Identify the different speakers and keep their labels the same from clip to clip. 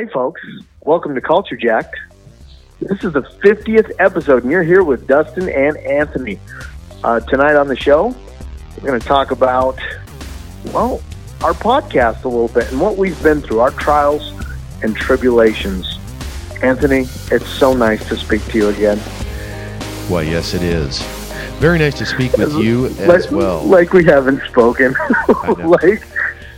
Speaker 1: Hey, folks. Welcome to Culture Jack. This is the 50th episode, and you're here with Dustin and Anthony. Uh, tonight on the show, we're going to talk about, well, our podcast a little bit and what we've been through, our trials and tribulations. Anthony, it's so nice to speak to you again.
Speaker 2: Why, yes, it is. Very nice to speak with you as
Speaker 1: like,
Speaker 2: well.
Speaker 1: Like we haven't spoken. like,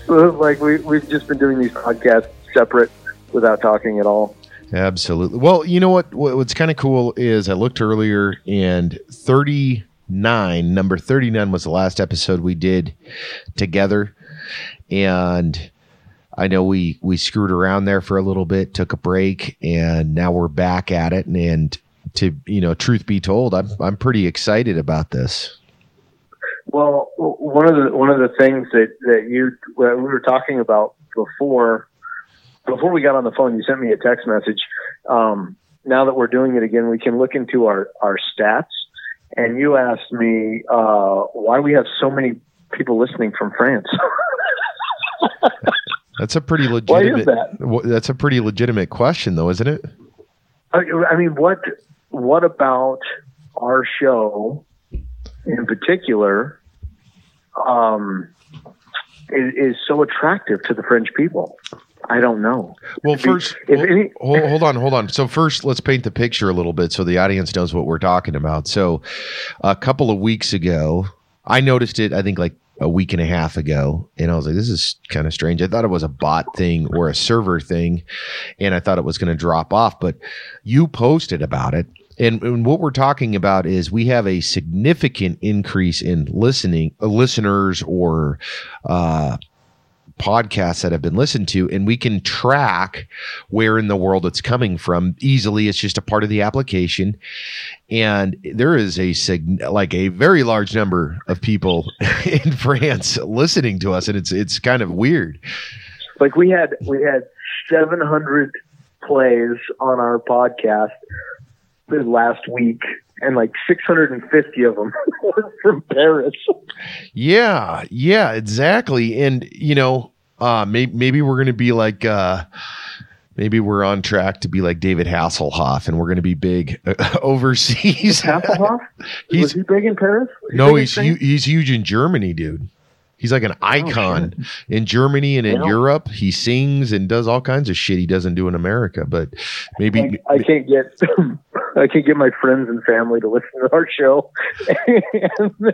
Speaker 1: like we, we've just been doing these podcasts separate without talking at all.
Speaker 2: Absolutely. Well, you know what? What's kind of cool is I looked earlier and 39, number 39 was the last episode we did together. And I know we we screwed around there for a little bit, took a break, and now we're back at it. And, and to you know, truth be told, I'm I'm pretty excited about this.
Speaker 1: Well, one of the one of the things that that you that we were talking about before before we got on the phone, you sent me a text message. Um, now that we're doing it again, we can look into our our stats. And you asked me uh, why we have so many people listening from France.
Speaker 2: That's a pretty legitimate.
Speaker 1: Why is That?
Speaker 2: That's a pretty legitimate question, though, isn't it?
Speaker 1: I mean, what what about our show in particular um, is, is so attractive to the French people? I don't know.
Speaker 2: Well, first, hold, any- hold, hold, on, hold on. So first, let's paint the picture a little bit so the audience knows what we're talking about. So, a couple of weeks ago, I noticed it. I think like a week and a half ago, and I was like, "This is kind of strange." I thought it was a bot thing or a server thing, and I thought it was going to drop off. But you posted about it, and, and, what we're talking about is we have a significant increase in listening uh, listeners or uh, podcasts that have been listened to and we can track where in the world it's coming from easily. It's just a part of the application. And there is a sig- like a very large number of people in France listening to us and it's it's kind of weird.
Speaker 1: Like we had we had 700 plays on our podcast last week and like 650 of them were from Paris.
Speaker 2: Yeah, yeah, exactly. And you know, uh, maybe maybe we're gonna be like. Uh, maybe we're on track to be like David Hasselhoff, and we're going to be big uh, overseas.
Speaker 1: Hasselhoff? he's, Was he big in Paris?
Speaker 2: no, he's hu- he's huge in Germany, dude. He's like an oh, icon oh, in Germany and in well, Europe. He sings and does all kinds of shit he doesn't do in America. But maybe
Speaker 1: I, I can't get I can't get my friends and family to listen to our show.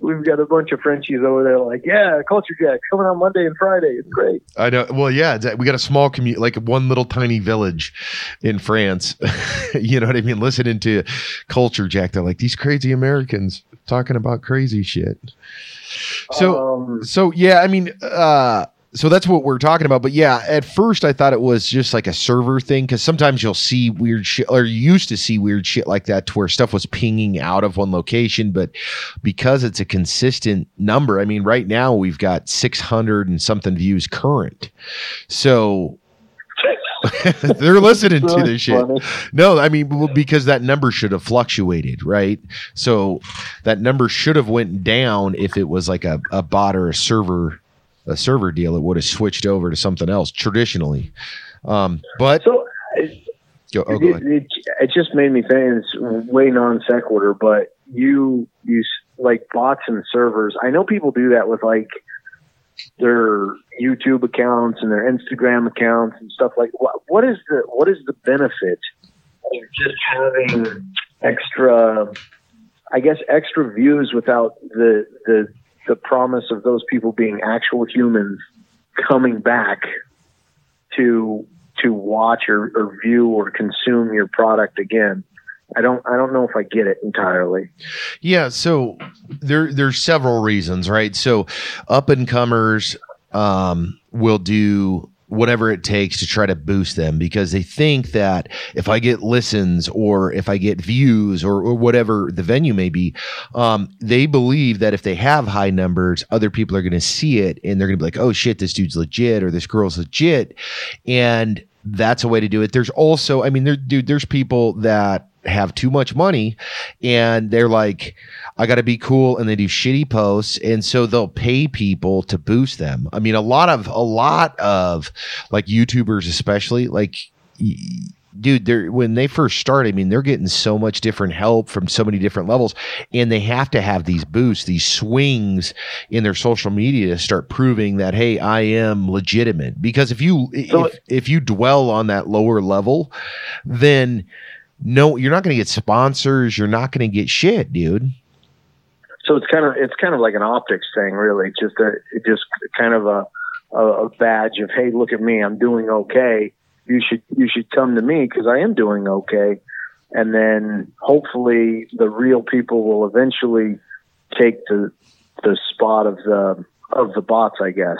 Speaker 1: we've got a bunch of Frenchies over there, like, yeah, Culture Jack coming on Monday and Friday. It's great.
Speaker 2: I know. Well, yeah, we got a small community, like one little tiny village in France. you know what I mean? Listening to Culture Jack, they're like these crazy Americans talking about crazy shit. So, um, so yeah, I mean, uh, so that's what we're talking about. But yeah, at first I thought it was just like a server thing because sometimes you'll see weird shit, or you used to see weird shit like that to where stuff was pinging out of one location. But because it's a consistent number, I mean, right now we've got 600 and something views current. So they're listening to this shit. No, I mean because that number should have fluctuated, right? So that number should have went down if it was like a, a bot or a server a server deal, it would have switched over to something else traditionally. Um, but
Speaker 1: so go, oh, it, it, it, just made me think it's way non sequitur, but you use like bots and servers. I know people do that with like their YouTube accounts and their Instagram accounts and stuff like what, what is the what is the benefit of just having extra I guess extra views without the the the promise of those people being actual humans coming back to to watch or, or view or consume your product again. I don't I don't know if I get it entirely.
Speaker 2: Yeah, so there there's several reasons, right? So up and comers um, will do whatever it takes to try to boost them because they think that if I get listens or if I get views or, or whatever the venue may be, um, they believe that if they have high numbers, other people are going to see it and they're going to be like, oh shit, this dude's legit or this girl's legit. And that's a way to do it. There's also, I mean, there, dude, there's people that have too much money and they're like I got to be cool and they do shitty posts and so they'll pay people to boost them. I mean a lot of a lot of like YouTubers especially like dude, they're when they first start, I mean, they're getting so much different help from so many different levels, and they have to have these boosts, these swings in their social media to start proving that hey, I am legitimate. Because if you so if, if you dwell on that lower level, then no, you're not going to get sponsors. You're not going to get shit, dude.
Speaker 1: So it's kind of it's kind of like an optics thing, really. Just a just kind of a a badge of hey, look at me, I'm doing okay you should you should come to me because I am doing okay, and then hopefully the real people will eventually take the the spot of the of the bots, I guess.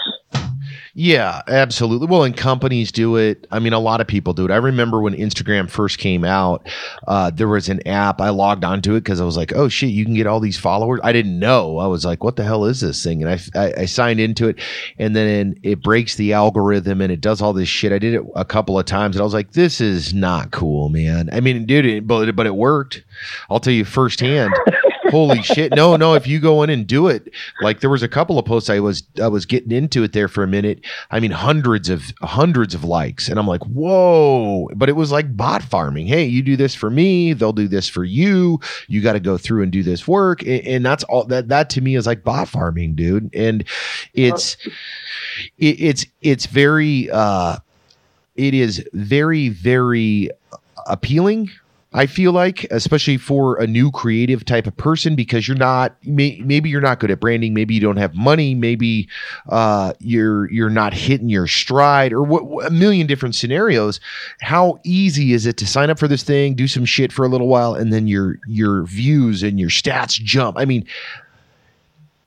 Speaker 2: Yeah, absolutely. Well, and companies do it. I mean, a lot of people do it. I remember when Instagram first came out, uh, there was an app. I logged onto it because I was like, oh shit, you can get all these followers. I didn't know. I was like, what the hell is this thing? And I, I, I signed into it, and then it breaks the algorithm and it does all this shit. I did it a couple of times, and I was like, this is not cool, man. I mean, dude, it, but but it worked. I'll tell you firsthand. Holy shit. No no if you go in and do it like there was a couple of posts i was i was getting into it there for a minute. I mean hundreds of hundreds of likes. And i'm like whoa. But it was like bot farming. Hey you do this for me. They'll do this for you. You got to go through and do this work. And, and, that's all that that to me is like bot farming dude. And it's it, it's it's very uh it is very very appealing I feel like, especially for a new creative type of person, because you're not may, maybe you're not good at branding, maybe you don't have money, maybe uh, you're you're not hitting your stride, or what, a million different scenarios. How easy is it to sign up for this thing, do some shit for a little while, and then your your views and your stats jump? I mean,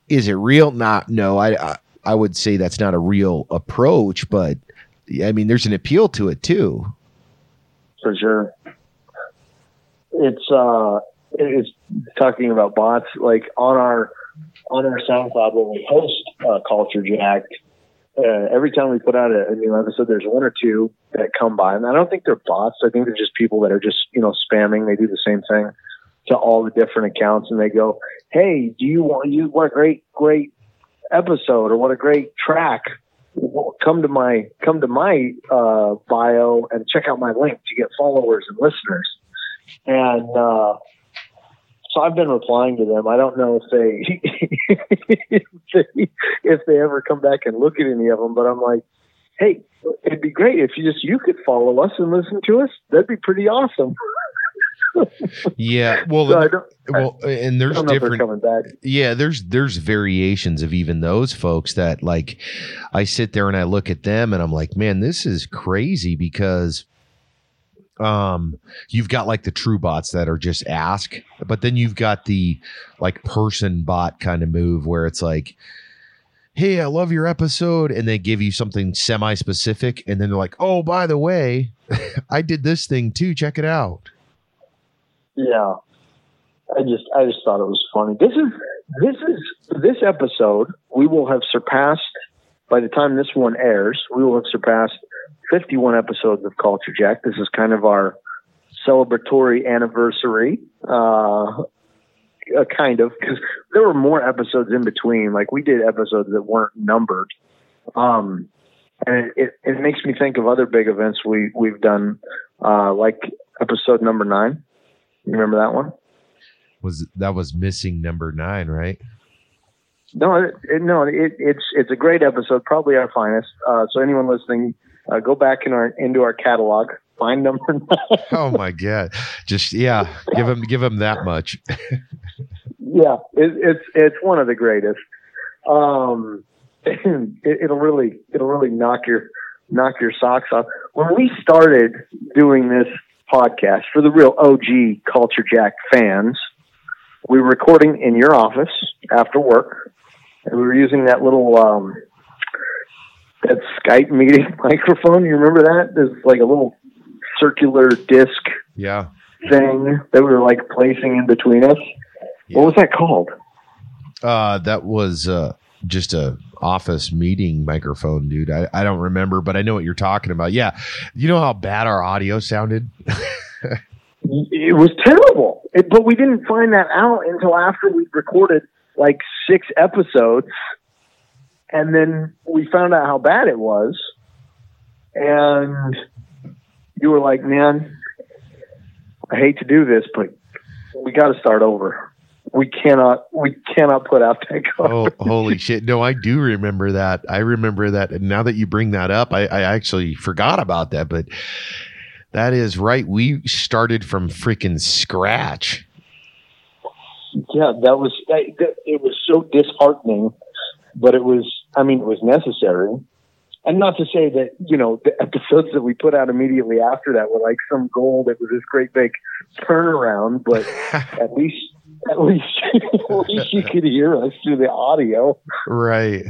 Speaker 2: is it real? Not no. I, I I would say that's not a real approach, but I mean, there's an appeal to it too.
Speaker 1: For sure it's uh it's talking about bots like on our on our SoundCloud when we host uh, Culture Jack. Uh, every time we put out a, a, new episode, there's one or two that come by, and I don't think they're bots. I think they're just people that are just you know spamming. They do the same thing to all the different accounts, and they go, "Hey, do you want you what a great great episode or what a great track? Come to my come to my uh, bio and check out my link to get followers and listeners." And uh, so I've been replying to them. I don't know if they, if they if they ever come back and look at any of them, but I'm like, hey, it'd be great if you just you could follow us and listen to us. That'd be pretty awesome.
Speaker 2: yeah, well, so well, and there's different. Yeah, there's there's variations of even those folks that like. I sit there and I look at them and I'm like, man, this is crazy because um you've got like the true bots that are just ask but then you've got the like person bot kind of move where it's like hey i love your episode and they give you something semi specific and then they're like oh by the way i did this thing too check it out.
Speaker 1: Yeah. I just i just thought it was funny. This is this is this episode we will have surpassed by the time this one airs we will have surpassed 51 episodes of Culture Jack. This is kind of our celebratory anniversary. Uh, uh, kind of because there were more episodes in between. Like we did episodes that weren't numbered, um, and it, it, it, makes me think of other big events we we've done, uh, like episode number nine. You remember that one?
Speaker 2: Was that was missing number nine, right?
Speaker 1: No, it, no, it's it's a great episode, probably our finest. Uh, so anyone listening, uh, go back in our into our catalog, find number nine.
Speaker 2: oh my god! Just yeah, give him give him that much.
Speaker 1: yeah, it, it's it's one of the greatest. Um, it, will really it'll really knock your knock your socks off. When we started doing this podcast for the real OG Culture Jack fans, we were recording in your office after work, and we were using that little um, that Skype meeting microphone. You remember that? There's like a little circular disc
Speaker 2: yeah
Speaker 1: thing that we were like placing in between us. Yeah. What was that called?
Speaker 2: Uh, that was uh, just a office meeting microphone, dude. I, I don't remember, but I know what you're talking about. Yeah, you know how bad our audio sounded.
Speaker 1: It was terrible, it, but we didn't find that out until after we recorded like six episodes, and then we found out how bad it was, and you were like, "Man, I hate to do this, but we got to start over." we cannot we cannot put out that
Speaker 2: Oh, holy shit! No, I do remember that. I remember that. And now that you bring that up, I, I actually forgot about that. But that is right. We started from freaking scratch.
Speaker 1: Yeah, that was that, it. Was so disheartening, but it was. I mean, it was necessary. And not to say that you know the episodes that we put out immediately after that were like some goal that was this great big turnaround, but at least at least, at least you could hear us through the audio.
Speaker 2: Right.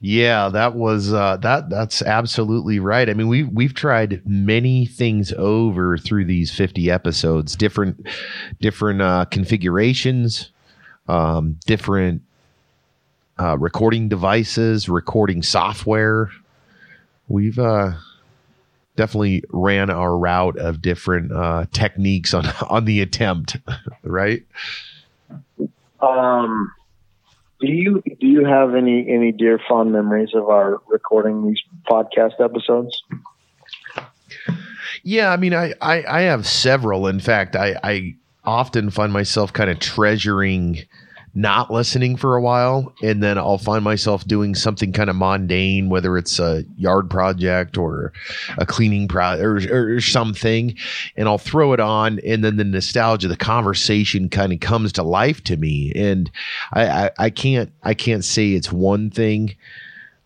Speaker 2: Yeah, that was uh, that. That's absolutely right. I mean, we we've tried many things over through these fifty episodes, different different uh, configurations, um, different uh, recording devices, recording software. We've uh, definitely ran our route of different uh, techniques on on the attempt, right?
Speaker 1: Um, do you do you have any any dear fond memories of our recording these podcast episodes?
Speaker 2: Yeah, I mean, I I, I have several. In fact, I I often find myself kind of treasuring not listening for a while and then I'll find myself doing something kind of mundane, whether it's a yard project or a cleaning project or, or, something, and I'll throw it on, and then the nostalgia, the conversation kind of comes to life to me, and I, I, I can't I can't say it's one thing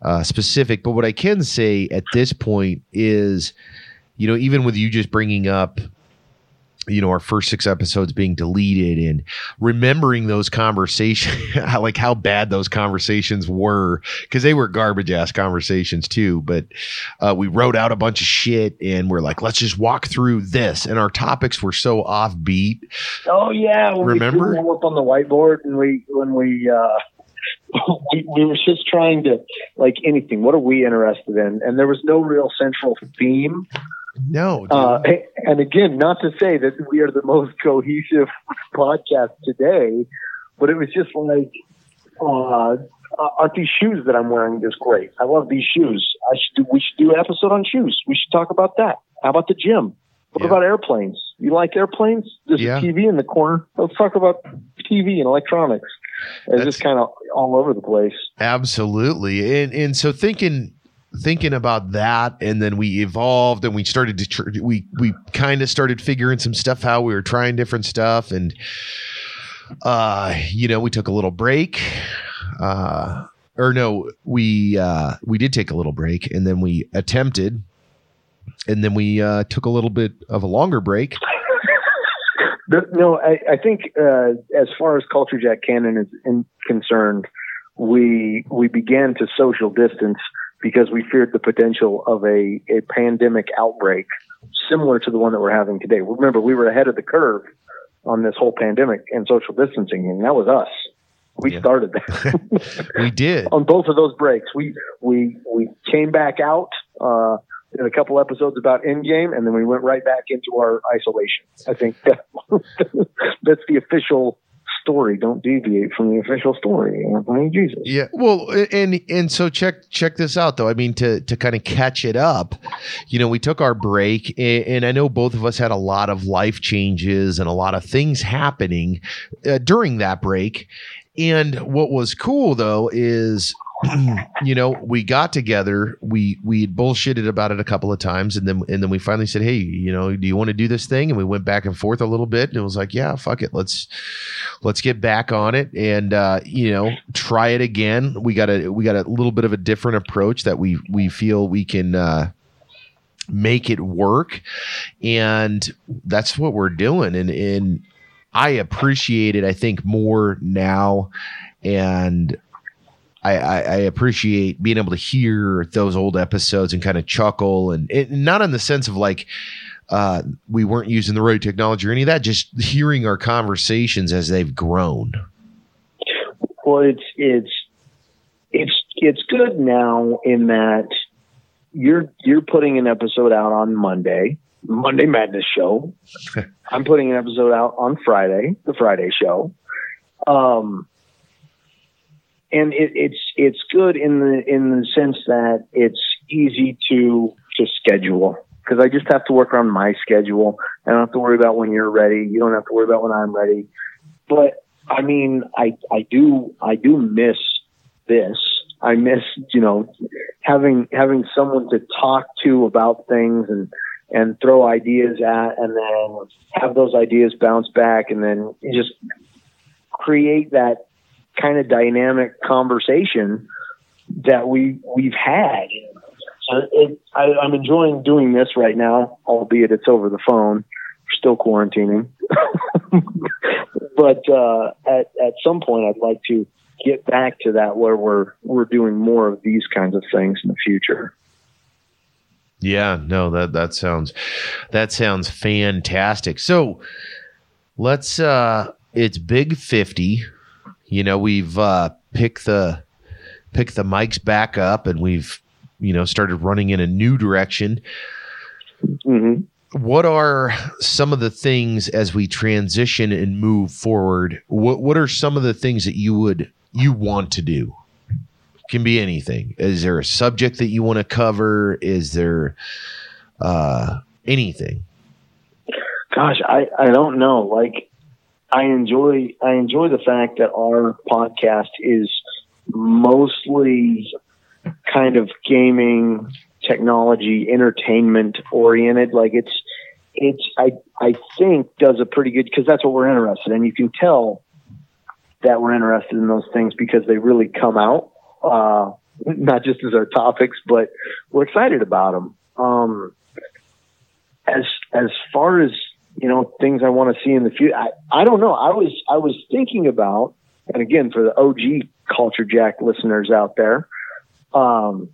Speaker 2: uh, specific, but what I can say at this point is, you know, even with you just bringing up you know our first six episodes being deleted and remembering those conversations like how bad those conversations were because they were garbage ass conversations too but uh, we wrote out a bunch of shit and we're like let's just walk through this and our topics were so offbeat.
Speaker 1: Oh yeah
Speaker 2: remember?
Speaker 1: we up on the whiteboard and we when we uh we, we were just trying to like anything what are we interested in? And there was no real central theme
Speaker 2: no.
Speaker 1: Uh, and again, not to say that we are the most cohesive podcast today, but it was just like, uh, aren't these shoes that I'm wearing just great? I love these shoes. I should do, we should do an episode on shoes. We should talk about that. How about the gym? What yeah. about airplanes? You like airplanes? There's yeah. a TV in the corner. Let's talk about TV and electronics. It's That's, just kind of all over the place.
Speaker 2: Absolutely. And and so thinking thinking about that and then we evolved and we started to tr- we we kind of started figuring some stuff how we were trying different stuff and uh you know we took a little break uh or no we uh we did take a little break and then we attempted and then we uh took a little bit of a longer break.
Speaker 1: No i i think uh as far as culture jack canon is in, concerned we we began to social distance because we feared the potential of a, a pandemic outbreak similar to the one that we're having today. Remember, we were ahead of the curve on this whole pandemic and social distancing, and that was us. We yeah. started that.
Speaker 2: we did
Speaker 1: on both of those breaks. We we we came back out uh, in a couple episodes about Endgame, and then we went right back into our isolation. I think that, that's the official story. Don't deviate from the official story. Jesus.
Speaker 2: Yeah. Well, and and so check check this out though. I mean, to to kind of catch it up, you know, we took our break, and, and I know both of us had a lot of life changes and a lot of things happening uh, during that break. And what was cool though is you know, we got together, we we bullshitted about it a couple of times, and then and then we finally said, Hey, you know, do you want to do this thing? And we went back and forth a little bit, and it was like, Yeah, fuck it. Let's let's get back on it and uh, you know, try it again. We got a we got a little bit of a different approach that we we feel we can uh make it work. And that's what we're doing. And and I appreciate it, I think, more now. And I, I, I, appreciate being able to hear those old episodes and kind of chuckle and, not in the sense of like uh, we weren't using the right technology or any of that, just hearing our conversations as they've grown.
Speaker 1: Well, it's it's it's it's good now in that you're you're putting an episode out on Monday. Monday Madness show. I'm putting an episode out on Friday, the Friday show. Um, and it, it's it's good in the in the sense that it's easy to to schedule because I just have to work around my schedule. I don't have to worry about when you're ready. You don't have to worry about when I'm ready. But I mean, I I do I do miss this. I miss you know having having someone to talk to about things and and throw ideas at, and then have those ideas bounce back, and then just create that kind of dynamic conversation that we we've had. So it, I, I'm enjoying doing this right now, albeit it's over the phone. We're still quarantining, but uh, at at some point, I'd like to get back to that where we're we're doing more of these kinds of things in the future.
Speaker 2: Yeah, no, that that sounds that sounds fantastic. So let's uh it's big 50 you know we've uh, picked the picked the mics back up and we've you know started running in a new direction. Mm-hmm. what are some of the things as we transition and move forward what what are some of the things that you would you want to do? Can be anything. Is there a subject that you want to cover? Is there uh anything?
Speaker 1: Gosh i i don't know. Like I enjoy I enjoy the fact that our podcast is mostly kind of gaming, technology, entertainment oriented. Like it's it's I I think does a pretty good because that's what we're interested in. You can tell that we're interested in those things because they really come out, uh, not just as our topics, but we're excited about them. Um, as as far as you know, things I want to see in the future. I, I don't know. I was, I was thinking about, and again, for the OG Culture Jack listeners out there, um,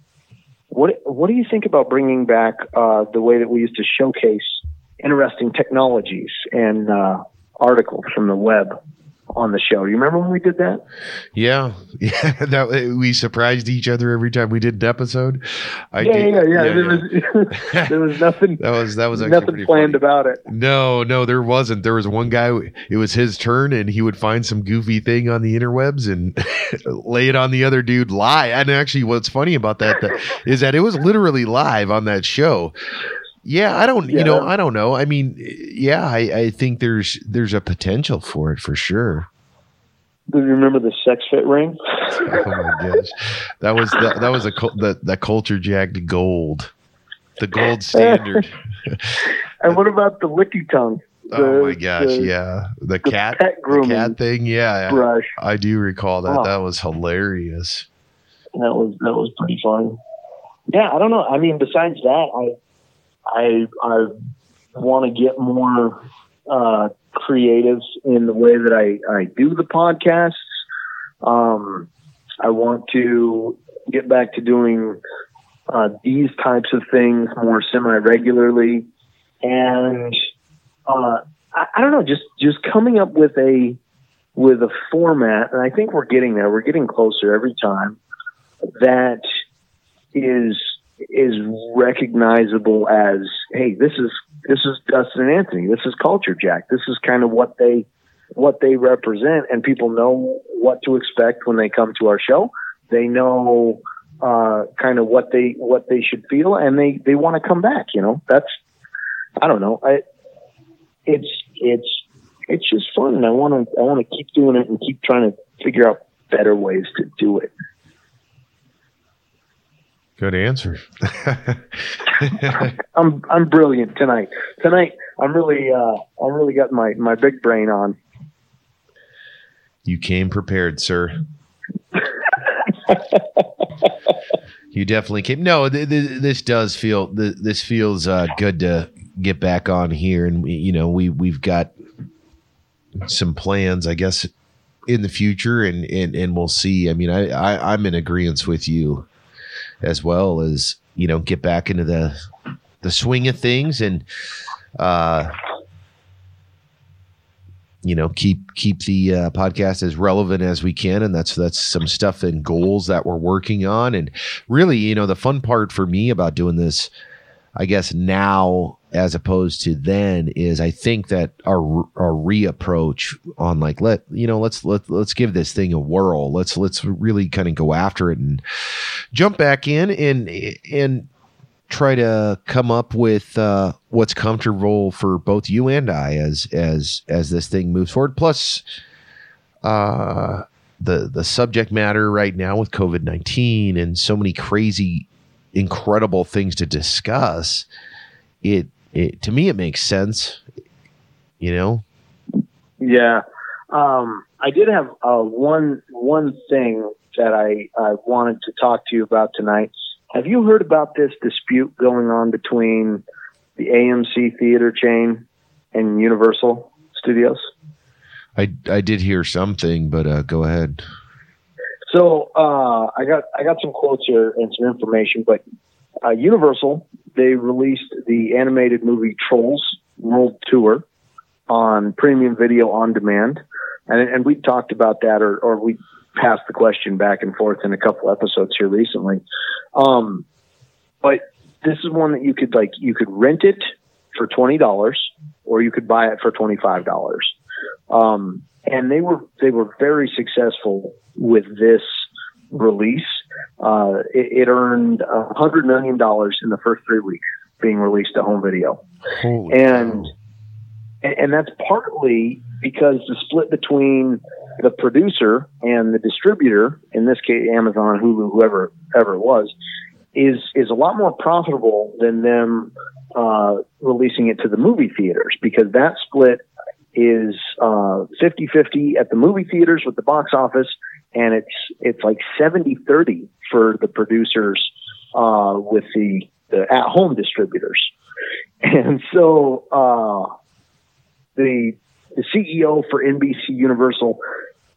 Speaker 1: what, what do you think about bringing back, uh, the way that we used to showcase interesting technologies and, uh, articles from the web? On the show. Do you remember when we did that?
Speaker 2: Yeah, yeah. That we surprised each other every time we did an episode.
Speaker 1: I yeah, did, yeah, yeah, yeah, There was there was nothing.
Speaker 2: that was that was
Speaker 1: nothing planned
Speaker 2: funny.
Speaker 1: about it.
Speaker 2: No, no, there wasn't. There was one guy. It was his turn, and he would find some goofy thing on the interwebs and lay it on the other dude live. And actually, what's funny about that, that is that it was literally live on that show. Yeah, I don't. Yeah. You know, I don't know. I mean, yeah, I, I think there's there's a potential for it for sure.
Speaker 1: Do you remember the sex fit ring?
Speaker 2: oh my gosh, that was the, that was a the the culture jacked gold, the gold standard.
Speaker 1: and what about the licky tongue?
Speaker 2: Oh the, oh my gosh, the, yeah, the, the cat, the cat thing, yeah, brush. I, I do recall that. Oh. That was hilarious.
Speaker 1: That was that was pretty fun. Yeah, I don't know. I mean, besides that, I I I want to get more uh, creative in the way that I, I do the podcasts. Um, I want to get back to doing uh, these types of things more semi regularly, and uh, I, I don't know, just just coming up with a with a format, and I think we're getting there. We're getting closer every time. That is is recognizable as, hey, this is this is Dustin Anthony. This is Culture Jack. This is kind of what they what they represent, and people know what to expect when they come to our show. They know uh, kind of what they what they should feel, and they they want to come back. You know, that's I don't know. I it's it's it's just fun, and I want to I want to keep doing it and keep trying to figure out better ways to do it.
Speaker 2: Good answer.
Speaker 1: I'm I'm brilliant tonight. Tonight I'm really uh I really got my my big brain on.
Speaker 2: You came prepared, sir. you definitely came. No, th- th- this does feel th- this feels uh, good to get back on here, and we, you know we we've got some plans, I guess, in the future, and and and we'll see. I mean, I, I I'm in agreement with you as well as you know get back into the the swing of things and uh you know keep keep the uh, podcast as relevant as we can. And that's that's some stuff and goals that we're working on. And really you know the fun part for me about doing this i guess now as opposed to then is I think that our our reapproach on like let you know let's let let's give this thing a whirl. Let's let's really kind of go after it and jump back in and and try to come up with uh, what's comfortable for both you and I as as as this thing moves forward. Plus, uh, the the subject matter right now with COVID nineteen and so many crazy, incredible things to discuss. It it to me it makes sense. You know.
Speaker 1: Yeah, um, I did have uh, one one thing that I, I wanted to talk to you about tonight. Have you heard about this dispute going on between the AMC theater chain and Universal Studios?
Speaker 2: I, I did hear something, but uh, go ahead.
Speaker 1: So uh, I got I got some quotes here and some information, but uh, Universal they released the animated movie Trolls World Tour on premium video on demand, and and we talked about that, or or we passed the question back and forth in a couple episodes here recently. Um, but this is one that you could like you could rent it for twenty dollars, or you could buy it for twenty five dollars. Um, and they were they were very successful with this release. Uh, it, it, earned a hundred million dollars in the first three weeks being released to home video, Holy and and that's partly because the split between the producer and the distributor, in this case Amazon, Hulu, whoever ever it was, is is a lot more profitable than them uh, releasing it to the movie theaters because that split is uh, 50-50 at the movie theaters with the box office and it's it's like 70-30 for the producers uh, with the, the at home distributors and so uh, the the CEO for NBC Universal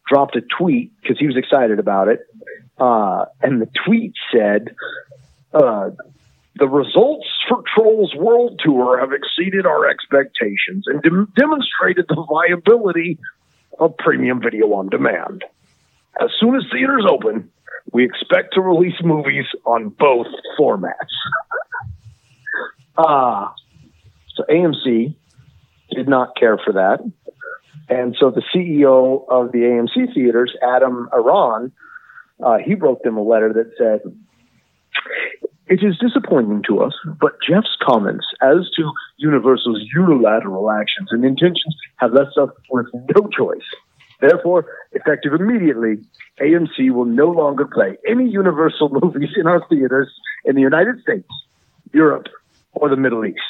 Speaker 1: dropped a tweet because he was excited about it uh, and the tweet said uh, the results for Trolls World Tour have exceeded our expectations and de- demonstrated the viability of premium video on demand. As soon as theaters open, we expect to release movies on both formats. Ah, uh, so AMC did not care for that. And so the CEO of the AMC theaters, Adam Aron, uh, he wrote them a letter that said, it is disappointing to us, but Jeff's comments as to Universal's unilateral actions and intentions have left us with no choice. Therefore, effective immediately, AMC will no longer play any Universal movies in our theaters in the United States, Europe, or the Middle East.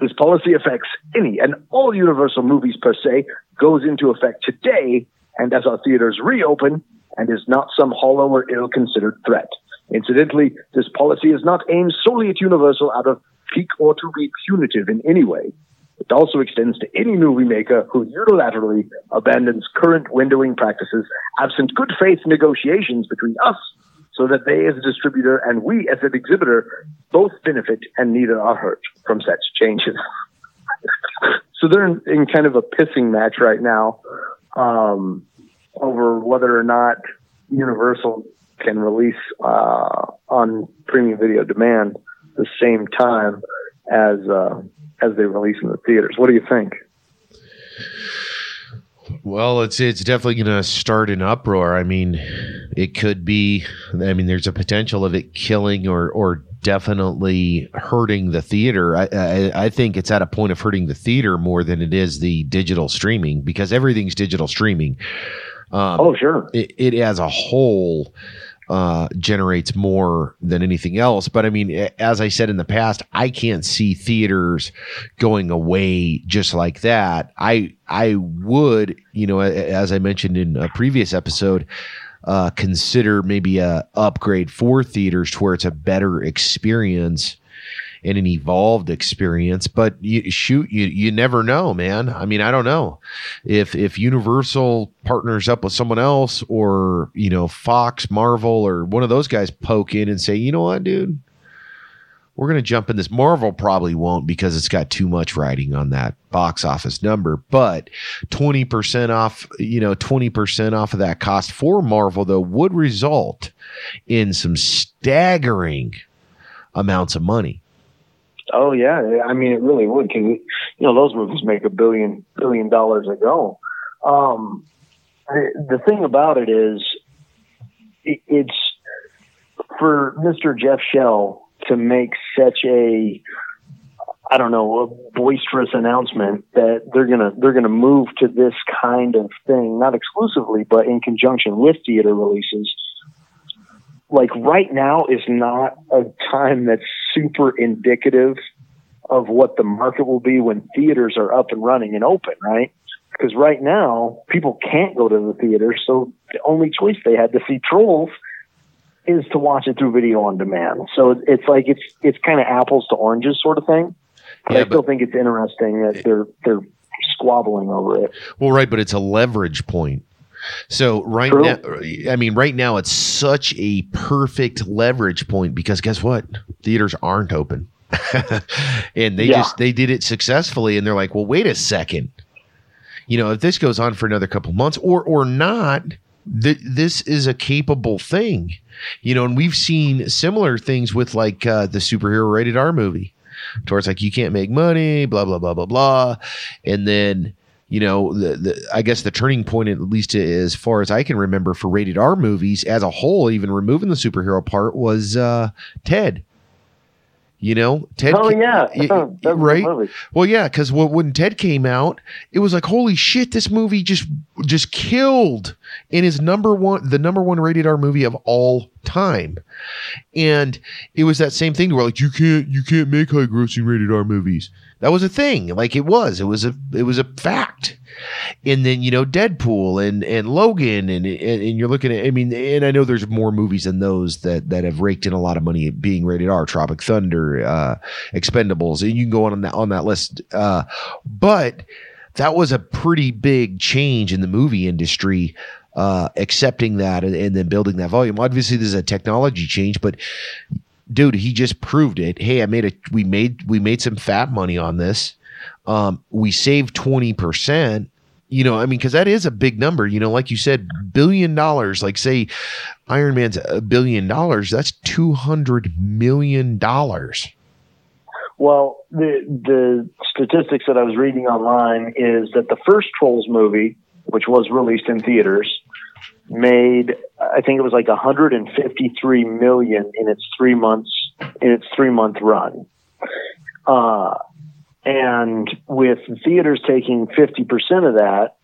Speaker 1: This policy affects any and all Universal movies per se, goes into effect today, and as our theaters reopen, and is not some hollow or ill considered threat. Incidentally, this policy is not aimed solely at Universal out of pique or to be punitive in any way. It also extends to any movie maker who unilaterally abandons current windowing practices absent good faith negotiations between us so that they as a distributor and we as an exhibitor both benefit and neither are hurt from such changes. so they're in, in, kind of a pissing match right now um, over whether or not Universal can release uh, on premium video demand the same time as uh, as they release in the theaters. What do you think?
Speaker 2: Well, it's it's definitely going to start an uproar. I mean, it could be. I mean, there's a potential of it killing or or definitely hurting the theater. I, I, I think it's at a point of hurting the theater more than it is the digital streaming because everything's digital streaming.
Speaker 1: Um, oh, sure.
Speaker 2: It, it as a whole uh, generates more than anything else. But I mean, as I said in the past, I can't see theaters going away just like that. I I would, you know, as I mentioned in a previous episode, uh, consider maybe a upgrade for theaters to where it's a better experience and an evolved experience. But you, shoot, you you never know, man. I mean, I don't know if if Universal partners up with someone else, or you know, Fox, Marvel, or one of those guys poke in and say, you know what, dude. We're going to jump in this. Marvel probably won't because it's got too much writing on that box office number. But 20% off, you know, 20% off of that cost for Marvel, though, would result in some staggering amounts of money
Speaker 1: Oh yeah, I mean it really would because you know those movies make a billion billion dollars a go. Um, the, the thing about it is, it, it's for Mr. Jeff Shell to make such a I don't know, a boisterous announcement that they're gonna they're gonna move to this kind of thing, not exclusively, but in conjunction with theater releases. Like right now is not a time that's super indicative of what the market will be when theaters are up and running and open, right? Because right now people can't go to the theater, so the only choice they had to see Trolls is to watch it through video on demand. So it's like it's it's kind of apples to oranges sort of thing. But yeah, I still but, think it's interesting that they're they're squabbling over it.
Speaker 2: Well, right, but it's a leverage point. So right True. now, I mean, right now it's such a perfect leverage point because guess what? Theaters aren't open, and they yeah. just they did it successfully, and they're like, well, wait a second. You know, if this goes on for another couple months or or not, th- this is a capable thing. You know, and we've seen similar things with like uh, the superhero rated R movie towards like you can't make money, blah blah blah blah blah, and then you know the, the I guess the turning point at least as far as I can remember for rated R movies as a whole, even removing the superhero part, was uh, Ted. You know,
Speaker 1: Ted. Oh yeah,
Speaker 2: right. Well, yeah, because when Ted came out, it was like, holy shit, this movie just just killed and is number one, the number one rated R movie of all time. And it was that same thing where like you can't you can't make high grossing rated R movies. That was a thing. Like it was. It was a it was a fact. And then you know Deadpool and and Logan and and, and you're looking at I mean and I know there's more movies than those that that have raked in a lot of money being rated R. Tropic Thunder, uh, Expendables, and you can go on on that on that list. Uh, but that was a pretty big change in the movie industry uh, accepting that and, and, then building that volume. Obviously, there's a technology change, but dude, he just proved it. Hey, I made a we made we made some fat money on this. Um, we saved twenty percent. You know, I mean, because that is a big number. You know, like you said, billion dollars. Like say, Iron Man's a billion dollars. That's two hundred million dollars.
Speaker 1: Well, the the statistics that I was reading online is that the first Trolls movie, which was released in theaters, made I think it was like 153 million in its three months in its three month run. Uh, and with theaters taking 50% of that,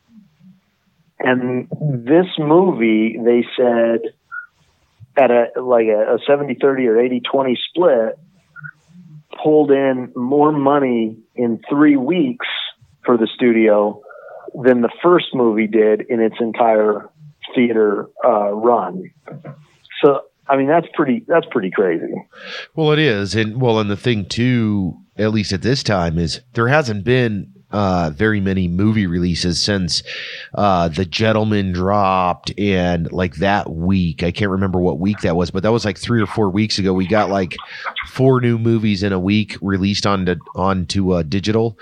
Speaker 1: and this movie, they said at a like a, a 70 30 or 80 20 split, pulled in more money in three weeks for the studio than the first movie did in its entire theater uh, run. So I mean that's pretty that's pretty crazy.
Speaker 2: Well, it is, and well, and the thing too, at least at this time, is there hasn't been uh, very many movie releases since uh, The Gentlemen dropped, and like that week, I can't remember what week that was, but that was like three or four weeks ago. We got like four new movies in a week released onto onto uh, digital,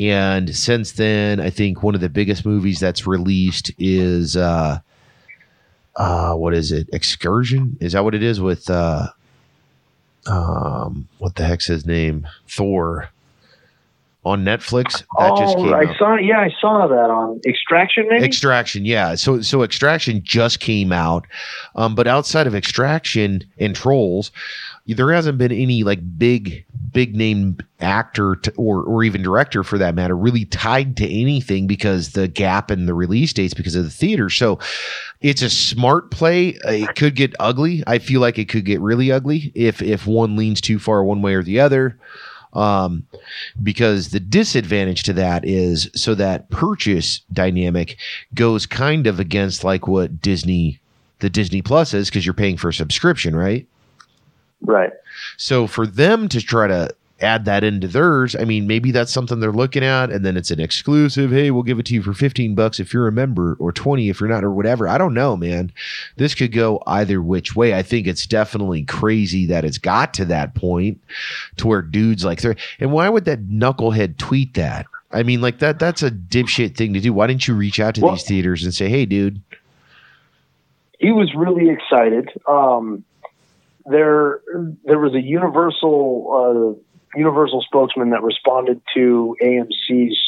Speaker 2: and since then, I think one of the biggest movies that's released is uh, uh, what is it? Excursion? Is that what it is with uh, um, what the heck's his name? Thor on Netflix.
Speaker 1: That oh, just came I out. saw. Yeah, I saw that on Extraction. Maybe
Speaker 2: Extraction. Yeah. So so Extraction just came out, um, but outside of Extraction and Trolls, there hasn't been any like big big name actor to, or or even director for that matter really tied to anything because the gap in the release dates because of the theater. So it's a smart play. It could get ugly. I feel like it could get really ugly if if one leans too far one way or the other. Um, because the disadvantage to that is so that purchase dynamic goes kind of against like what Disney, the Disney Plus is, because you're paying for a subscription, right?
Speaker 1: Right.
Speaker 2: So for them to try to add that into theirs, I mean, maybe that's something they're looking at, and then it's an exclusive. Hey, we'll give it to you for 15 bucks if you're a member, or 20 if you're not, or whatever. I don't know, man. This could go either which way. I think it's definitely crazy that it's got to that point to where dudes like, and why would that knucklehead tweet that? I mean, like that, that's a dipshit thing to do. Why didn't you reach out to well, these theaters and say, hey, dude?
Speaker 1: He was really excited. Um, there there was a Universal uh, Universal spokesman that responded to AMC's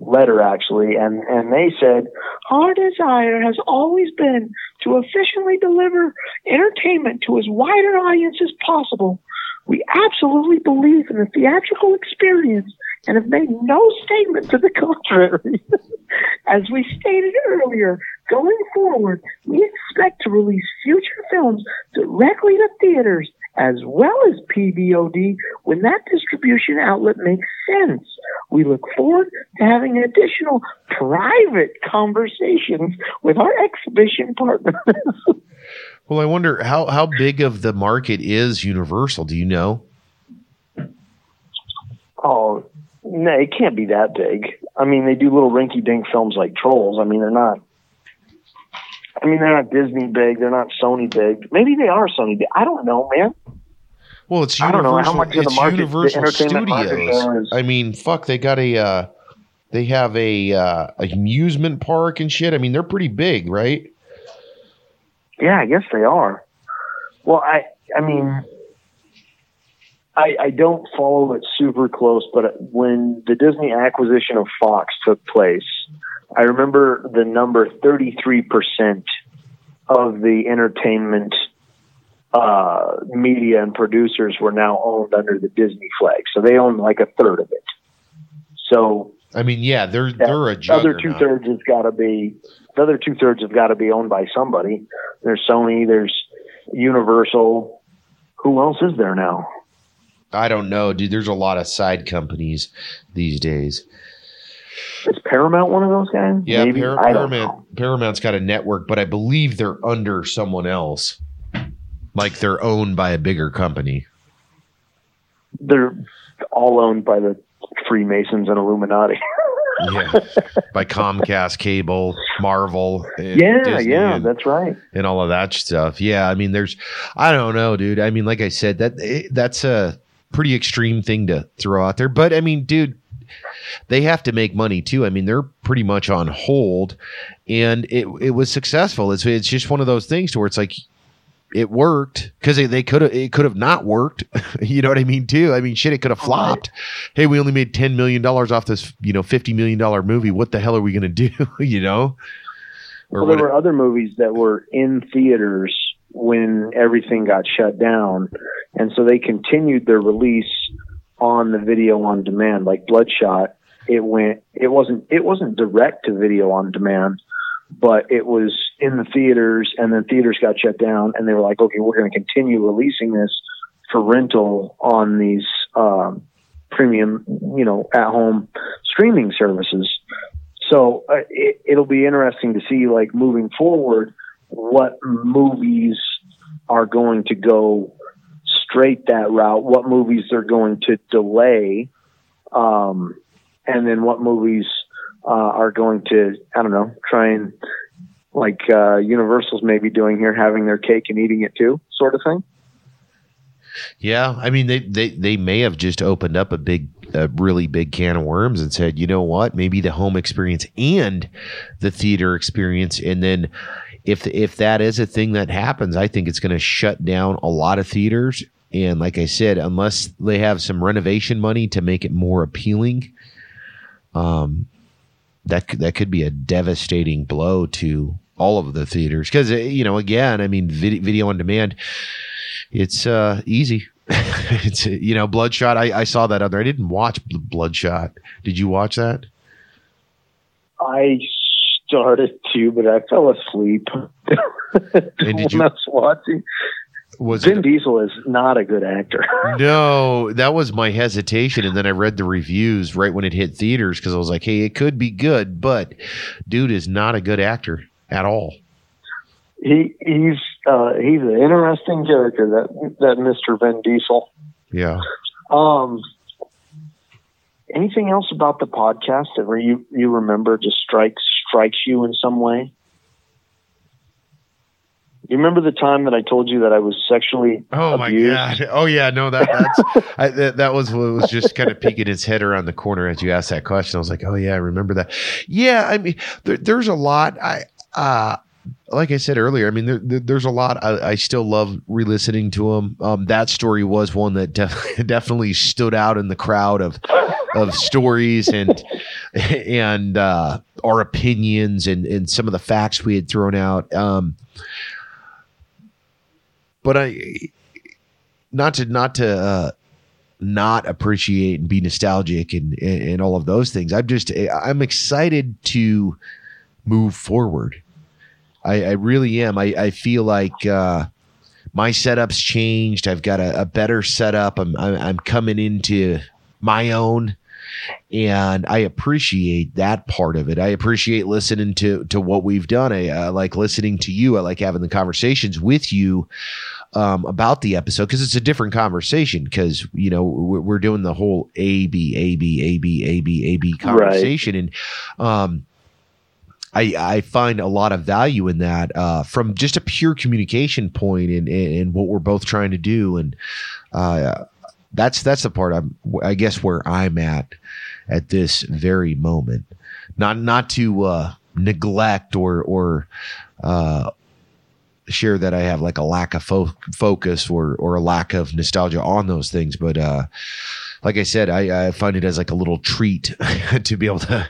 Speaker 1: letter actually, and and they said our desire has always been to efficiently deliver entertainment to as wide an audience as possible. We absolutely believe in the theatrical experience and have made no statement to the contrary. As we stated earlier, going forward, we expect to release future films directly to theaters as well as PVOD when that distribution outlet makes sense. We look forward to having additional private conversations with our exhibition partners.
Speaker 2: well, I wonder how, how big of the market is Universal? Do you know?
Speaker 1: Oh, no, it can't be that big. I mean, they do little rinky dink films like Trolls. I mean, they're not. I mean, they're not Disney big. They're not Sony big. Maybe they are Sony big. I don't know, man.
Speaker 2: Well, it's Universal. I don't know how much of the market, Universal the Studios. I mean, fuck, they got a. Uh, they have a uh, amusement park and shit. I mean, they're pretty big, right?
Speaker 1: Yeah, I guess they are. Well, I, I mean, I, I don't follow it super close, but when the Disney acquisition of Fox took place, I remember the number 33% of the entertainment uh, media and producers were now owned under the Disney flag. So they own like a third of it. So
Speaker 2: I mean, yeah, they're they're a
Speaker 1: the other two thirds has got to be the other two thirds have got to be owned by somebody. There's Sony, there's Universal. Who else is there now?
Speaker 2: I don't know, dude. There's a lot of side companies these days.
Speaker 1: Is Paramount one of those guys?
Speaker 2: Yeah, Par- Paramount. Paramount's got a network, but I believe they're under someone else. Like they're owned by a bigger company.
Speaker 1: They're all owned by the Freemasons and Illuminati.
Speaker 2: yeah, by Comcast Cable, Marvel.
Speaker 1: yeah, Disney yeah, and, that's right.
Speaker 2: And all of that stuff. Yeah, I mean, there's, I don't know, dude. I mean, like I said, that eh, that's a pretty extreme thing to throw out there. But I mean, dude, they have to make money too. I mean, they're pretty much on hold, and it it was successful. It's it's just one of those things to where it's like it worked because they, they could have it could have not worked. you know what I mean too. I mean, shit, it could have oh, flopped. Hey, we only made ten million dollars off this you know fifty million dollar movie. What the hell are we gonna do? you know.
Speaker 1: Or well, there were other movies that were in theaters when everything got shut down, and so they continued their release on the video on demand, like Bloodshot. It went. It wasn't. It wasn't direct to video on demand, but it was in the theaters, and then theaters got shut down, and they were like, okay, we're going to continue releasing this for rental on these um, premium, you know, at home streaming services. So uh, it, it'll be interesting to see, like moving forward, what movies are going to go straight that route, what movies they're going to delay, um, and then what movies uh, are going to, I don't know, try and like uh, Universal's maybe doing here, having their cake and eating it too, sort of thing.
Speaker 2: Yeah, I mean they they they may have just opened up a big a really big can of worms and said, you know what, maybe the home experience and the theater experience, and then if if that is a thing that happens, I think it's going to shut down a lot of theaters. And like I said, unless they have some renovation money to make it more appealing, um, that that could be a devastating blow to all of the theaters because uh, you know again, I mean, video, video on demand, it's uh, easy. it's you know, Bloodshot. I, I saw that other. I didn't watch Bloodshot. Did you watch that?
Speaker 1: I started to, but I fell asleep. and did you was watching? Was Vin it, Diesel is not a good actor.
Speaker 2: no, that was my hesitation, and then I read the reviews right when it hit theaters because I was like, "Hey, it could be good, but dude is not a good actor at all."
Speaker 1: He he's uh, he's an interesting character that that Mister Vin Diesel.
Speaker 2: Yeah.
Speaker 1: Um. Anything else about the podcast that you you remember just strikes strikes you in some way? You remember the time that I told you that I was sexually
Speaker 2: oh
Speaker 1: abused?
Speaker 2: my god oh yeah no that that's I, that, that was what was just kind of peeking its head around the corner as you asked that question I was like oh yeah I remember that yeah I mean there, there's a lot I uh like I said earlier, I mean, there, there, there's a lot. I, I, still love re-listening to them. Um, that story was one that def- definitely stood out in the crowd of of stories and and uh, our opinions and and some of the facts we had thrown out. Um, but I, not to not to uh, not appreciate and be nostalgic and, and and all of those things. I'm just I'm excited to move forward I, I really am. I, I feel like uh, my setup's changed. I've got a, a better setup. I'm, I'm, I'm coming into my own, and I appreciate that part of it. I appreciate listening to to what we've done. I, I like listening to you. I like having the conversations with you um, about the episode because it's a different conversation. Because you know we're, we're, doing the whole A B A B A B A B A B conversation, right. and um, I, I find a lot of value in that uh, from just a pure communication point and and what we're both trying to do. And uh, that's that's the part I'm I guess where I'm at at this very moment. Not not to uh, neglect or or uh, share that I have like a lack of fo- focus or or a lack of nostalgia on those things but uh, like I said, I, I find it as like a little treat to be able to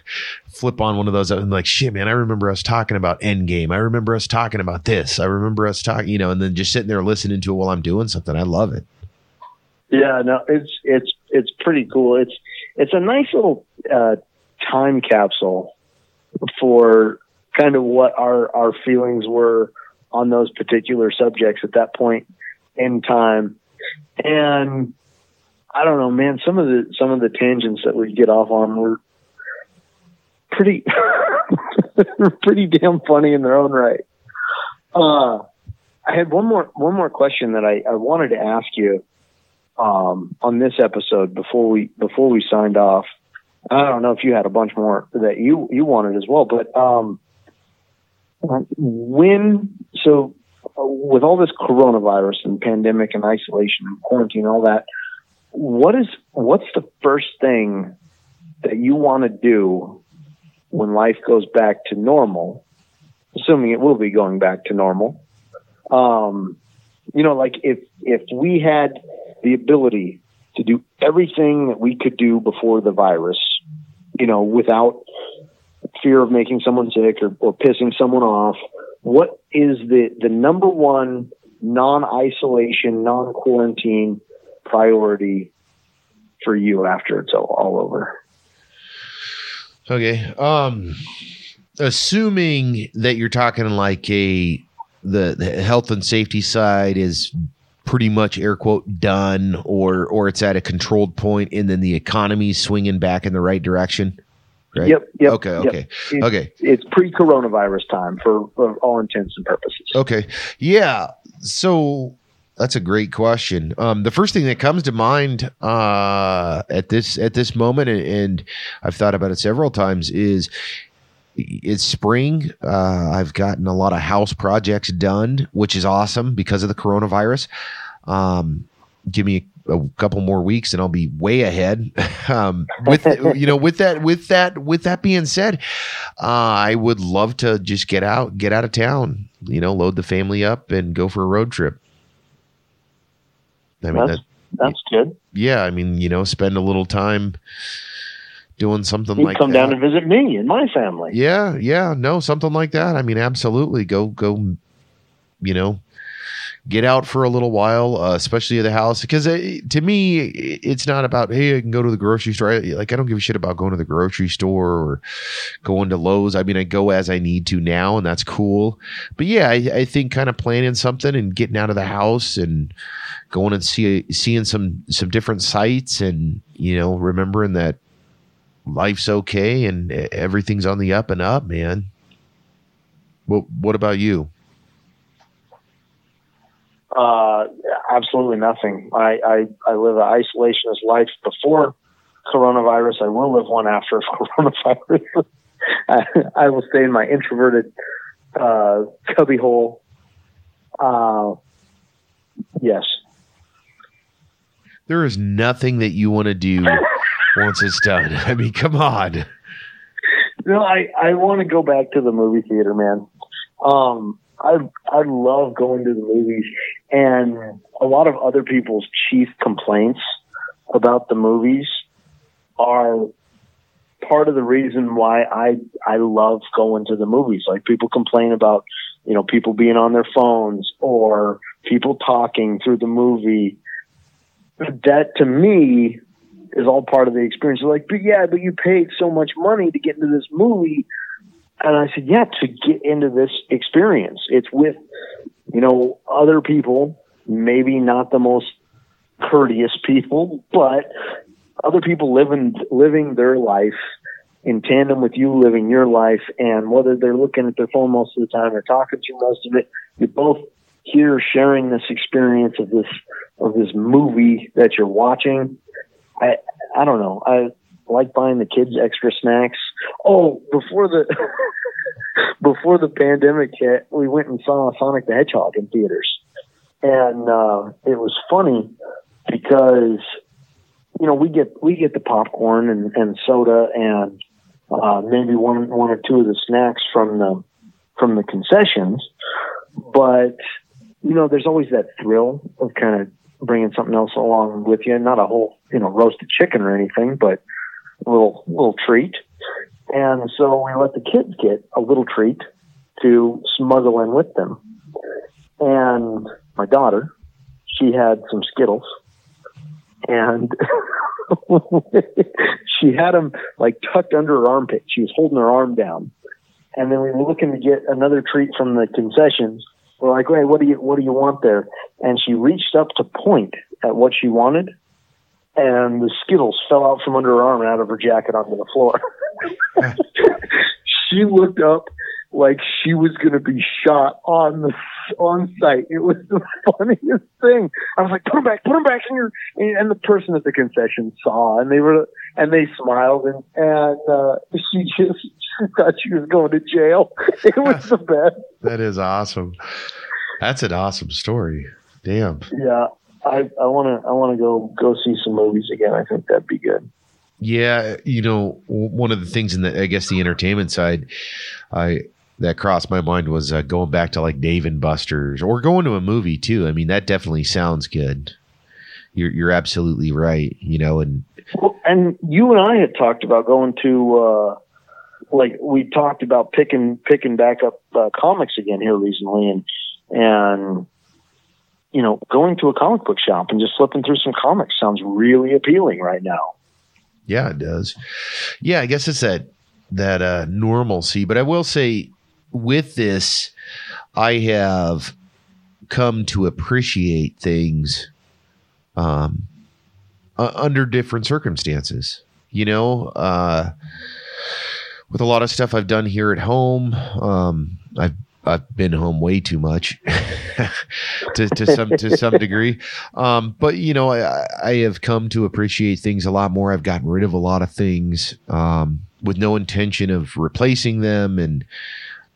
Speaker 2: flip on one of those and like, shit, man, I remember us talking about Endgame. I remember us talking about this. I remember us talking, you know, and then just sitting there listening to it while I'm doing something. I love it.
Speaker 1: Yeah, no, it's it's it's pretty cool. It's it's a nice little uh, time capsule for kind of what our our feelings were on those particular subjects at that point in time. And I don't know, man. Some of the some of the tangents that we get off on were pretty pretty damn funny in their own right. Uh, I had one more one more question that I, I wanted to ask you um, on this episode before we before we signed off. I don't know if you had a bunch more that you you wanted as well, but um, when so with all this coronavirus and pandemic and isolation and quarantine, all that, what is what's the first thing that you want to do when life goes back to normal, assuming it will be going back to normal? Um, you know, like if if we had the ability to do everything that we could do before the virus, you know, without fear of making someone sick or, or pissing someone off, what is the the number one non isolation, non quarantine priority for you after it's all, all over?
Speaker 2: Okay. Um, assuming that you're talking like a the, the health and safety side is pretty much air quote done or or it's at a controlled point and then the economy's swinging back in the right direction right
Speaker 1: yep, yep
Speaker 2: okay okay okay
Speaker 1: it's pre-coronavirus time for, for all intents and purposes
Speaker 2: okay yeah so that's a great question. Um, the first thing that comes to mind uh, at this at this moment, and, and, I've thought about it several times, is it's spring. Uh, I've gotten a lot of house projects done, which is awesome because of the coronavirus. Um, give me a, a, couple more weeks, and I'll be way ahead. um, with you know, with that, with that, with that being said, uh, I would love to just get out, get out of town. You know, load the family up and go for a road trip.
Speaker 1: I mean, that's, that, that's good.
Speaker 2: Yeah, I mean, you know, spend a little time doing something You'd like
Speaker 1: come that. down and visit me and my family.
Speaker 2: Yeah, yeah, no, something like that. I mean, absolutely. Go, go. You know, get out for a little while, uh, especially at the house, because uh, to me, it's not about hey, I can go to the grocery store. Like I don't give a shit about going to the grocery store or going to Lowe's. I mean, I go as I need to now, and that's cool. But yeah, I, I think kind of planning something and getting out of the house and going and see seeing some some different sites and you know remembering that life's okay and everything's on the up and up man what what about you
Speaker 1: uh absolutely nothing i i, I live an isolationist life before coronavirus i will live one after coronavirus I, I will stay in my introverted uh cubbyhole uh yes
Speaker 2: there is nothing that you want to do once it's done. I mean, come on.
Speaker 1: No, I, I want to go back to the movie theater, man. Um, I I love going to the movies, and a lot of other people's chief complaints about the movies are part of the reason why I I love going to the movies. Like people complain about, you know, people being on their phones or people talking through the movie. That to me is all part of the experience. Like, but yeah, but you paid so much money to get into this movie. And I said, yeah, to get into this experience. It's with, you know, other people, maybe not the most courteous people, but other people living living their life in tandem with you living your life and whether they're looking at their phone most of the time or talking to you most of it, you're both here sharing this experience of this of this movie that you're watching. I I don't know. I like buying the kids extra snacks. Oh, before the before the pandemic hit, we went and saw Sonic the Hedgehog in theaters, and uh, it was funny because you know we get we get the popcorn and, and soda and uh, maybe one one or two of the snacks from the from the concessions, but you know there's always that thrill of kind of bringing something else along with you, not a whole you know roasted chicken or anything, but little little treat. And so we let the kids get a little treat to smuggle in with them. And my daughter, she had some Skittles, and she had them like tucked under her armpit. She was holding her arm down, and then we were looking to get another treat from the concessions. We're like, "Hey, what do you what do you want there?" And she reached up to point at what she wanted, and the Skittles fell out from under her arm and out of her jacket onto the floor. she looked up like she was going to be shot on the on site. It was the funniest thing. I was like, "Put them back, put them back in your." And the person at the concession saw, and they were and they smiled, and and uh, she just she thought she was going to jail. It was the best.
Speaker 2: that is awesome. That's an awesome story. Damn.
Speaker 1: Yeah, I I want to I want to go go see some movies again. I think that'd be good.
Speaker 2: Yeah, you know, one of the things in the I guess the entertainment side, I that crossed my mind was uh, going back to like Dave and Buster's or going to a movie too. I mean, that definitely sounds good. You're you're absolutely right. You know, and
Speaker 1: well, and you and I had talked about going to. uh like we talked about picking picking back up uh, comics again here recently, and and you know going to a comic book shop and just flipping through some comics sounds really appealing right now.
Speaker 2: Yeah, it does. Yeah, I guess it's that that uh, normalcy. But I will say, with this, I have come to appreciate things um, uh, under different circumstances. You know, uh, with a lot of stuff I've done here at home, um, I've I've been home way too much to, to some to some degree. Um, but you know, I, I have come to appreciate things a lot more. I've gotten rid of a lot of things um, with no intention of replacing them, and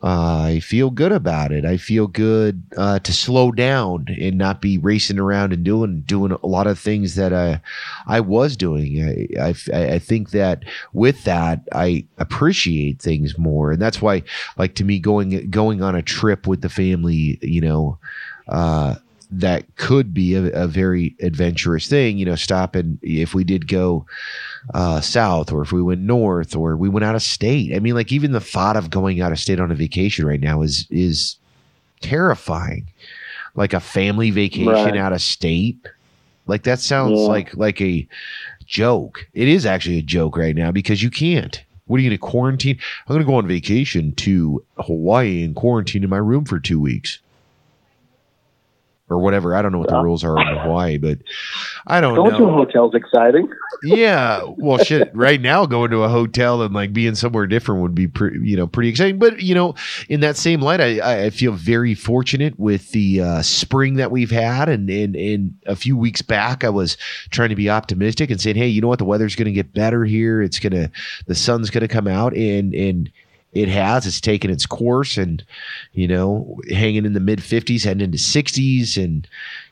Speaker 2: I feel good about it. I feel good uh, to slow down and not be racing around and doing doing a lot of things that I I was doing. I, I, I think that with that I appreciate things more, and that's why, like to me, going going on a trip with the family, you know. Uh, that could be a, a, very adventurous thing, you know, stopping if we did go uh, south or if we went north or we went out of state. I mean, like even the thought of going out of state on a vacation right now is is terrifying. Like a family vacation right. out of state. Like that sounds yeah. like like a joke. It is actually a joke right now because you can't. What are you going to quarantine? I'm going to go on vacation to Hawaii and quarantine in my room for two weeks or whatever. I don't know what the rules are in Hawaii, but I don't
Speaker 1: going
Speaker 2: know.
Speaker 1: to a hotel's exciting.
Speaker 2: yeah, well, shit. Right now, going to a hotel and like being somewhere different would be, pretty, you know, pretty exciting. But you know, in that same light, I, I feel very fortunate with the uh, spring that we've had, and and in a few weeks back, I was trying to be optimistic and saying, hey, you know what, the weather's going to get better here. It's gonna, the sun's going to come out, and and it has. It's taken its course and, you know, hanging in the mid 50s, heading into 60s. And,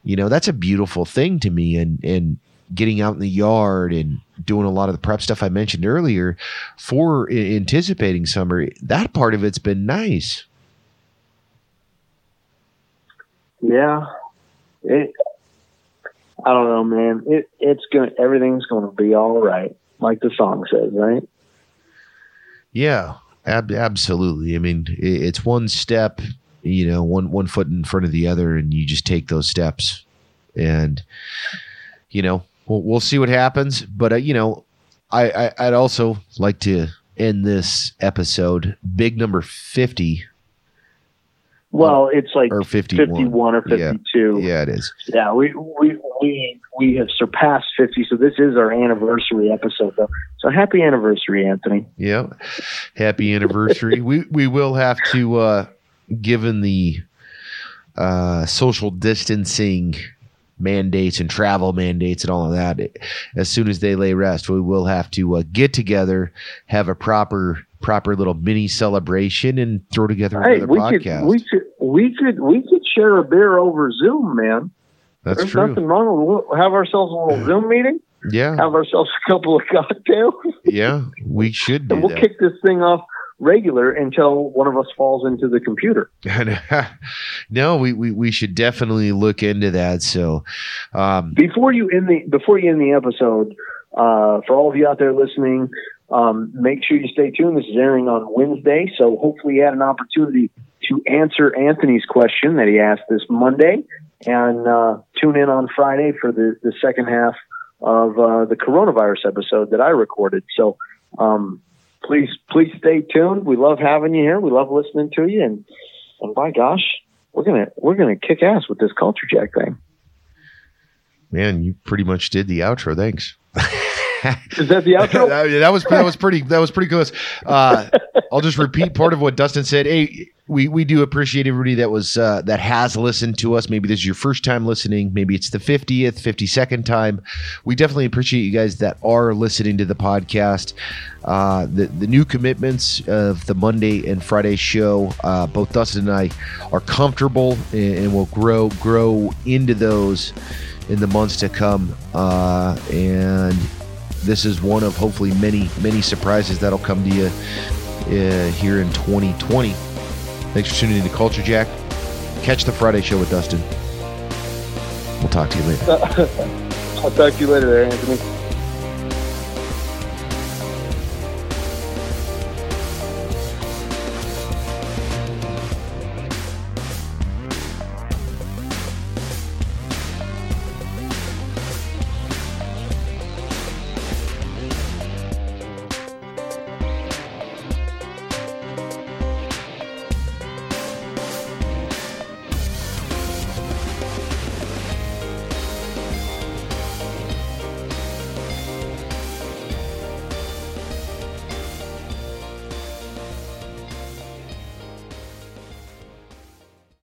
Speaker 2: you know, that's a beautiful thing to me. And, and, getting out in the yard and doing a lot of the prep stuff I mentioned earlier for anticipating summer, that part of it's been nice.
Speaker 1: Yeah, it. I don't know, man. It it's going to, everything's going to be all right, like the song says, right?
Speaker 2: Yeah, ab- absolutely. I mean, it's one step, you know, one one foot in front of the other, and you just take those steps, and you know, we'll, we'll see what happens. But uh, you know, I, I I'd also like to end this episode, big number fifty
Speaker 1: well, it's like
Speaker 2: or 51.
Speaker 1: 51 or 52.
Speaker 2: Yeah. yeah, it is.
Speaker 1: Yeah, we, we, we, we have surpassed 50. So this is our anniversary episode, though. So happy anniversary, Anthony.
Speaker 2: Yeah. Happy anniversary. we, we will have to, uh, given the uh, social distancing mandates and travel mandates and all of that, as soon as they lay rest, we will have to uh, get together, have a proper proper little mini celebration and throw together
Speaker 1: hey,
Speaker 2: another
Speaker 1: we
Speaker 2: podcast.
Speaker 1: Could, we could we could we could share a beer over Zoom, man.
Speaker 2: That's
Speaker 1: There's
Speaker 2: true.
Speaker 1: nothing wrong with we'll have ourselves a little Zoom meeting.
Speaker 2: Yeah.
Speaker 1: Have ourselves a couple of cocktails.
Speaker 2: yeah, we should do
Speaker 1: and we'll
Speaker 2: that.
Speaker 1: kick this thing off regular until one of us falls into the computer.
Speaker 2: no, we, we, we should definitely look into that. So, um,
Speaker 1: before you end the before you end the episode, uh, for all of you out there listening, um, make sure you stay tuned. This is airing on Wednesday, so hopefully you had an opportunity to answer Anthony's question that he asked this Monday, and uh, tune in on Friday for the, the second half of uh, the coronavirus episode that I recorded. So um, please please stay tuned. We love having you here. We love listening to you, and and by gosh, we're gonna we're gonna kick ass with this culture jack thing.
Speaker 2: Man, you pretty much did the outro. Thanks.
Speaker 1: Is that the outro?
Speaker 2: that, was that was pretty that was pretty close. Uh, I'll just repeat part of what Dustin said. Hey, we we do appreciate everybody that was uh, that has listened to us. Maybe this is your first time listening. Maybe it's the fiftieth, fifty second time. We definitely appreciate you guys that are listening to the podcast. Uh, the the new commitments of the Monday and Friday show. Uh, both Dustin and I are comfortable and, and will grow grow into those in the months to come. Uh, and this is one of hopefully many many surprises that'll come to you uh, here in 2020 thanks for tuning in to culture jack. Catch the friday show with dustin. We'll talk to you later.
Speaker 1: I'll talk to you later there anthony